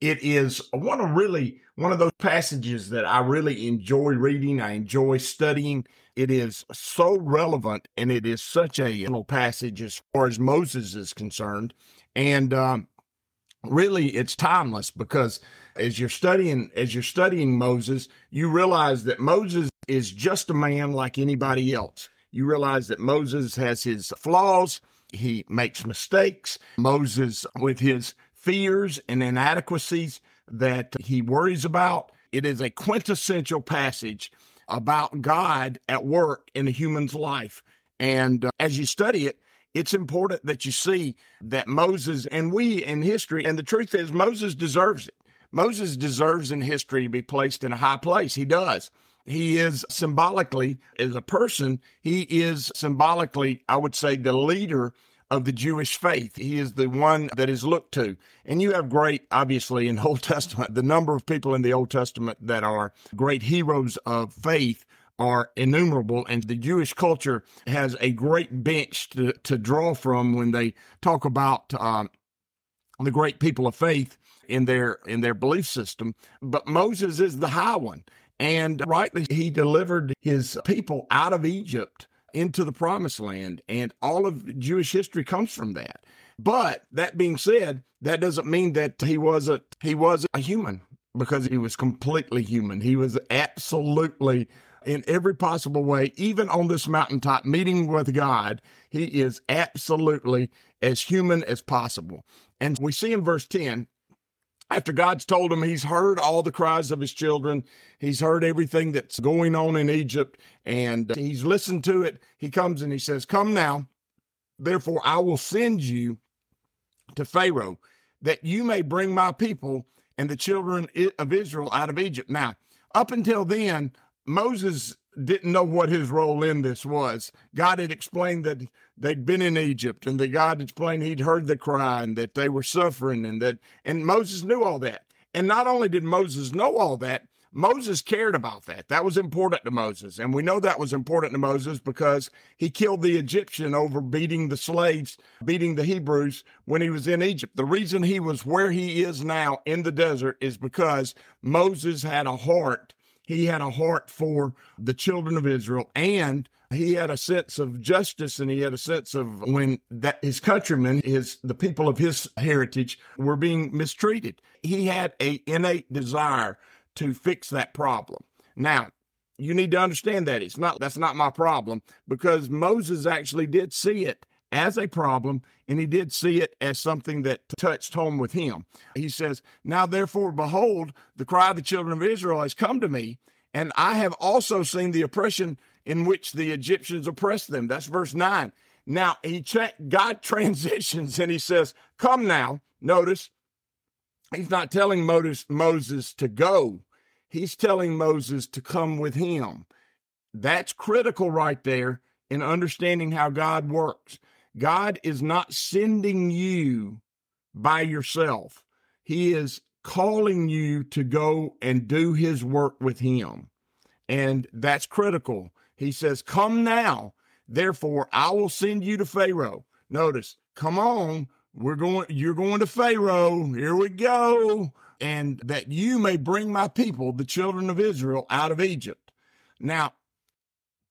It is one of really one of those passages that I really enjoy reading. I enjoy studying. It is so relevant and it is such a little passage as far as Moses is concerned. And um, really it's timeless because as you're studying as you're studying Moses, you realize that Moses is just a man like anybody else. You realize that Moses has his flaws, he makes mistakes. Moses with his fears and inadequacies that he worries about. It is a quintessential passage about God at work in a human's life. And uh, as you study it, it's important that you see that Moses and we in history, and the truth is, Moses deserves it. Moses deserves in history to be placed in a high place. He does. He is symbolically, as a person, he is symbolically, I would say, the leader of the Jewish faith. He is the one that is looked to. And you have great, obviously, in the Old Testament, the number of people in the Old Testament that are great heroes of faith are innumerable, and the Jewish culture has a great bench to, to draw from when they talk about um, the great people of faith in their in their belief system. But Moses is the high one, and rightly he delivered his people out of Egypt into the promised land, and all of Jewish history comes from that. But that being said, that doesn't mean that he wasn't he was a human because he was completely human. He was absolutely in every possible way, even on this mountaintop meeting with God, he is absolutely as human as possible. And we see in verse 10, after God's told him he's heard all the cries of his children, he's heard everything that's going on in Egypt, and he's listened to it. He comes and he says, Come now, therefore I will send you to Pharaoh, that you may bring my people and the children of Israel out of Egypt. Now, up until then, Moses didn't know what his role in this was. God had explained that they'd been in Egypt and that God explained he'd heard the cry and that they were suffering and that, and Moses knew all that. And not only did Moses know all that, Moses cared about that. That was important to Moses. And we know that was important to Moses because he killed the Egyptian over beating the slaves, beating the Hebrews when he was in Egypt. The reason he was where he is now in the desert is because Moses had a heart he had a heart for the children of Israel and he had a sense of justice and he had a sense of when that his countrymen his the people of his heritage were being mistreated. He had a innate desire to fix that problem. Now you need to understand that. It's not that's not my problem because moses actually did see it as a problem, and he did see it as something that touched home with him. He says, Now therefore, behold, the cry of the children of Israel has come to me, and I have also seen the oppression in which the Egyptians oppressed them. That's verse 9. Now he God transitions and he says, Come now. Notice, he's not telling Moses to go, he's telling Moses to come with him. That's critical right there in understanding how God works. God is not sending you by yourself. He is calling you to go and do his work with him. And that's critical. He says, Come now. Therefore, I will send you to Pharaoh. Notice, come on. We're going, you're going to Pharaoh. Here we go. And that you may bring my people, the children of Israel, out of Egypt. Now,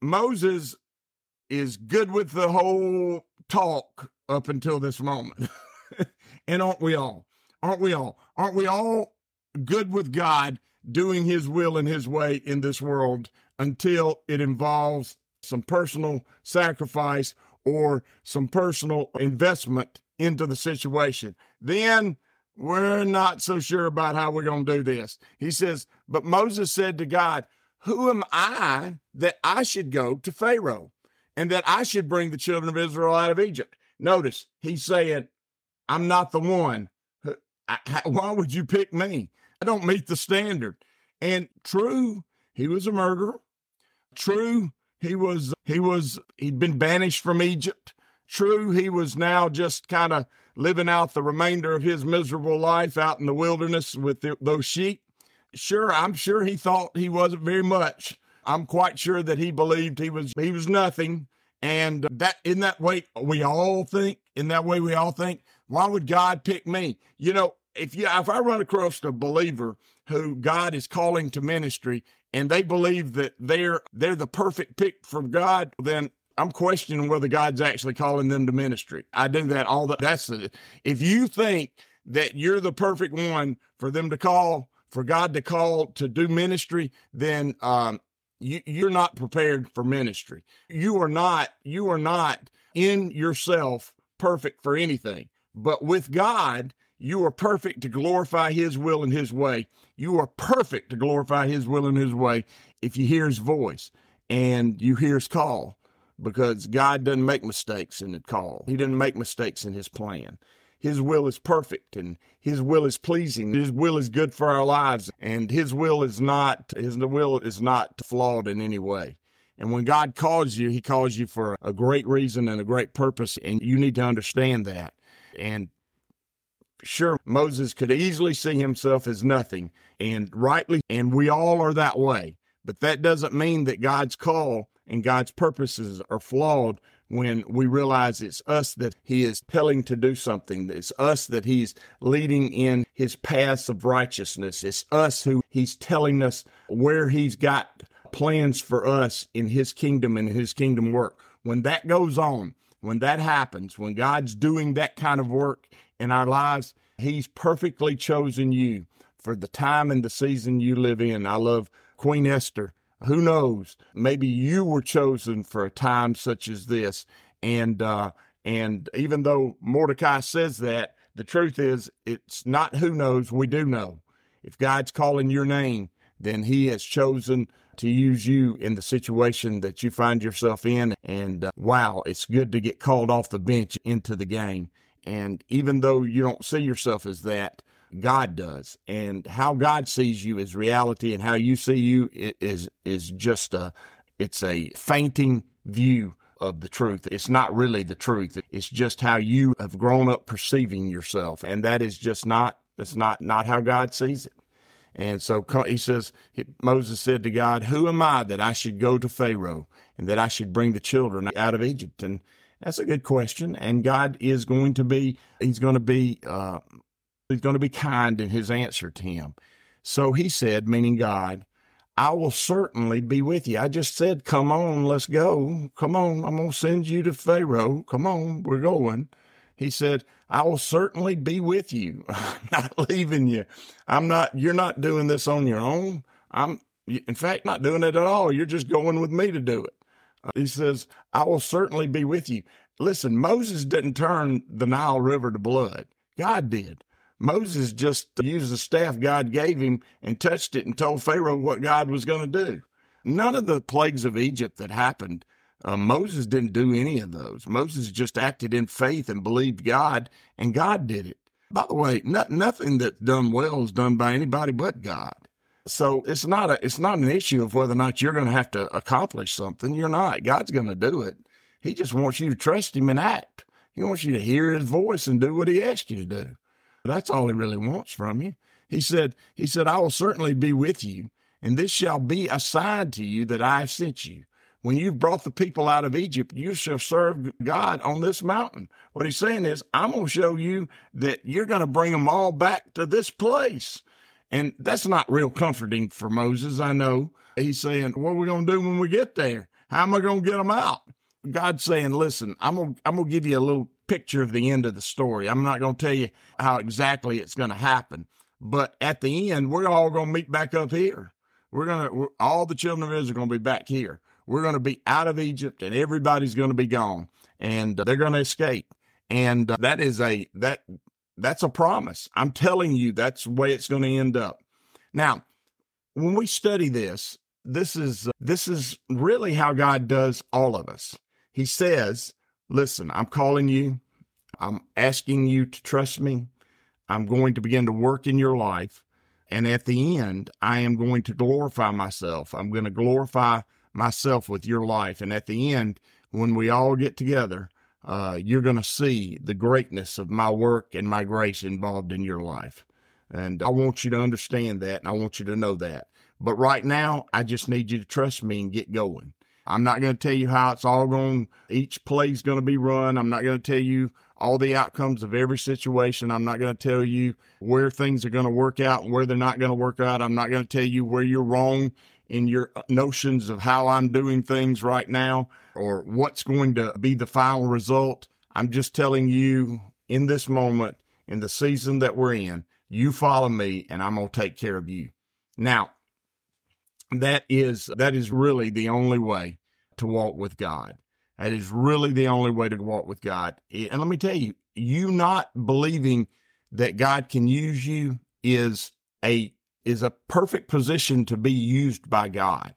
Moses is good with the whole talk up until this moment. and aren't we all? Aren't we all? Aren't we all good with God doing his will and his way in this world until it involves some personal sacrifice or some personal investment into the situation. Then we're not so sure about how we're going to do this. He says, But Moses said to God, Who am I that I should go to Pharaoh and that I should bring the children of Israel out of Egypt? Notice he's saying, I'm not the one. Why would you pick me? I don't meet the standard. And true, he was a murderer. True, he was he was he'd been banished from Egypt. True, he was now just kind of living out the remainder of his miserable life out in the wilderness with the, those sheep. Sure, I'm sure he thought he wasn't very much. I'm quite sure that he believed he was he was nothing. And that in that way we all think, in that way we all think, why would God pick me? You know, if you if I run across a believer who God is calling to ministry and they believe that they're they're the perfect pick from God, then I'm questioning whether God's actually calling them to ministry. I do that all the that's the if you think that you're the perfect one for them to call, for God to call to do ministry, then um, you, you're not prepared for ministry. You are not, you are not in yourself perfect for anything. But with God, you are perfect to glorify his will and his way. You are perfect to glorify his will and his way if you hear his voice and you hear his call because God doesn't make mistakes in the call. He doesn't make mistakes in his plan. His will is perfect and his will is pleasing. His will is good for our lives and his will is not his will is not flawed in any way. And when God calls you, he calls you for a great reason and a great purpose and you need to understand that. And sure Moses could easily see himself as nothing and rightly and we all are that way. But that doesn't mean that God's call and God's purposes are flawed when we realize it's us that He is telling to do something. It's us that He's leading in His paths of righteousness. It's us who He's telling us where He's got plans for us in His kingdom and His kingdom work. When that goes on, when that happens, when God's doing that kind of work in our lives, He's perfectly chosen you for the time and the season you live in. I love Queen Esther who knows? Maybe you were chosen for a time such as this. And uh, and even though Mordecai says that, the truth is it's not who knows, we do know. If God's calling your name, then he has chosen to use you in the situation that you find yourself in. And uh, wow, it's good to get called off the bench into the game. And even though you don't see yourself as that, God does, and how God sees you is reality, and how you see you is is just a it's a fainting view of the truth. It's not really the truth. It's just how you have grown up perceiving yourself, and that is just not that's not not how God sees it. And so he says, Moses said to God, Who am I that I should go to Pharaoh and that I should bring the children out of Egypt? And that's a good question. And God is going to be, he's going to be uh, He's going to be kind in his answer to him. So he said, meaning God, I will certainly be with you. I just said, Come on, let's go. Come on, I'm going to send you to Pharaoh. Come on, we're going. He said, I will certainly be with you. I'm not leaving you. I'm not, you're not doing this on your own. I'm, in fact, not doing it at all. You're just going with me to do it. Uh, he says, I will certainly be with you. Listen, Moses didn't turn the Nile River to blood. God did. Moses just used the staff God gave him and touched it and told Pharaoh what God was going to do. None of the plagues of Egypt that happened, uh, Moses didn't do any of those. Moses just acted in faith and believed God, and God did it. By the way, not, nothing that's done well is done by anybody but God. So it's not a it's not an issue of whether or not you're going to have to accomplish something. You're not. God's going to do it. He just wants you to trust Him and act. He wants you to hear His voice and do what He asks you to do. That's all he really wants from you. He said, He said, I will certainly be with you, and this shall be a sign to you that I have sent you. When you've brought the people out of Egypt, you shall serve God on this mountain. What he's saying is, I'm going to show you that you're going to bring them all back to this place. And that's not real comforting for Moses, I know. He's saying, What are we going to do when we get there? How am I going to get them out? God's saying, Listen, I'm going to, I'm going to give you a little picture of the end of the story. I'm not going to tell you how exactly it's going to happen, but at the end, we're all going to meet back up here. We're going to, all the children of Israel are going to be back here. we're going to be out of Egypt and everybody's going to be gone and they're going to escape. And uh, that is a that that's a promise. I'm telling you that's the way it's going to end up. Now, when we study this, this is uh, this is really how God does all of us. He says, "Listen, I'm calling you. I'm asking you to trust me. I'm going to begin to work in your life, and at the end, I am going to glorify myself. I'm going to glorify myself with your life, and at the end, when we all get together, uh, you're going to see the greatness of my work and my grace involved in your life. And I want you to understand that, and I want you to know that. But right now, I just need you to trust me and get going. I'm not going to tell you how it's all going, each play is going to be run. I'm not going to tell you all the outcomes of every situation. I'm not going to tell you where things are going to work out and where they're not going to work out. I'm not going to tell you where you're wrong in your notions of how I'm doing things right now or what's going to be the final result. I'm just telling you in this moment, in the season that we're in, you follow me and I'm going to take care of you. Now, that is that is really the only way to walk with God. That is really the only way to walk with God. Eh, and let me tell you, you not believing that God can use you is a is a perfect position to be used by God.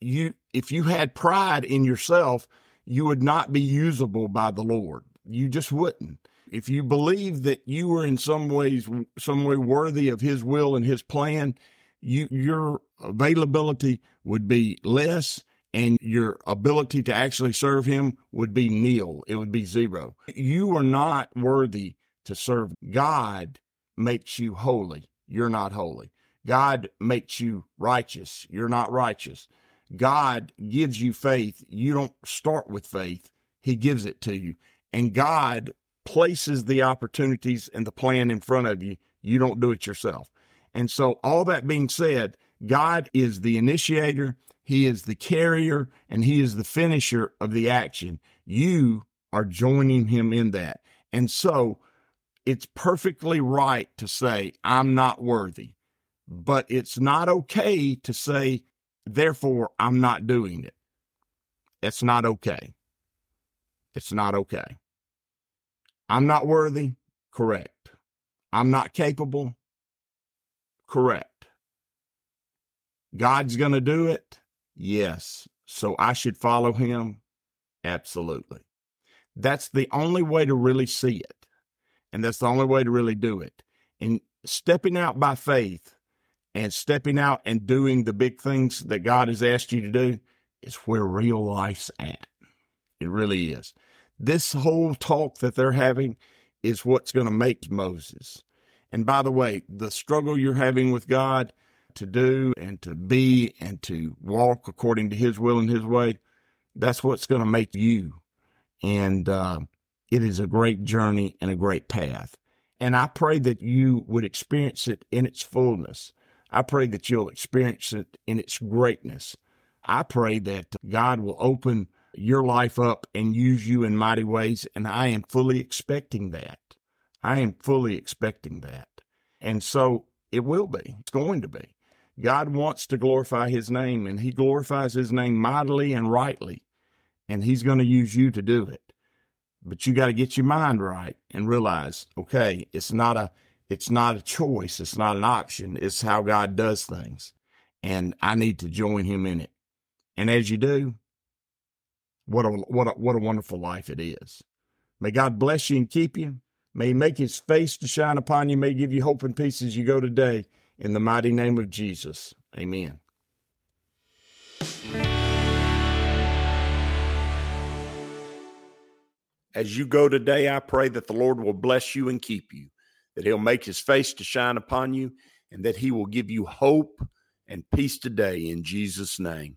You if you had pride in yourself, you would not be usable by the Lord. You just wouldn't. If you believe that you were in some ways some way worthy of his will and his plan, you your availability would be less and your ability to actually serve him would be nil. It would be zero. You are not worthy to serve. God makes you holy. You're not holy. God makes you righteous. You're not righteous. God gives you faith. You don't start with faith, He gives it to you. And God places the opportunities and the plan in front of you. You don't do it yourself. And so, all that being said, God is the initiator, He is the carrier, and He is the finisher of the action. You are joining Him in that. And so, it's perfectly right to say, I'm not worthy but it's not okay to say, therefore, I'm not doing it. It's not okay. It's not okay. I'm not worthy. Correct. I'm not capable. Correct. God's going to do it. Yes. So I should follow him. Absolutely. That's the only way to really see it. And that's the only way to really do it. And stepping out by faith and stepping out and doing the big things that God has asked you to do is where real life's at. It really is. This whole talk that they're having is what's going to make Moses. And by the way, the struggle you're having with God to do and to be and to walk according to his will and his way, that's what's going to make you. And uh, it is a great journey and a great path. And I pray that you would experience it in its fullness I pray that you'll experience it in its greatness. I pray that God will open your life up and use you in mighty ways. And I am fully expecting that. I am fully expecting that. And so it will be. It's going to be. God wants to glorify his name, and he glorifies his name mightily and rightly. And he's going to use you to do it. But you got to get your mind right and realize, okay, it's not a it's not a choice. It's not an option. It's how God does things. And I need to join him in it. And as you do, what a, what a, what a wonderful life it is. May God bless you and keep you. May he make his face to shine upon you. May give you hope and peace as you go today. In the mighty name of Jesus. Amen. As you go today, I pray that the Lord will bless you and keep you that he'll make his face to shine upon you, and that he will give you hope and peace today in Jesus' name.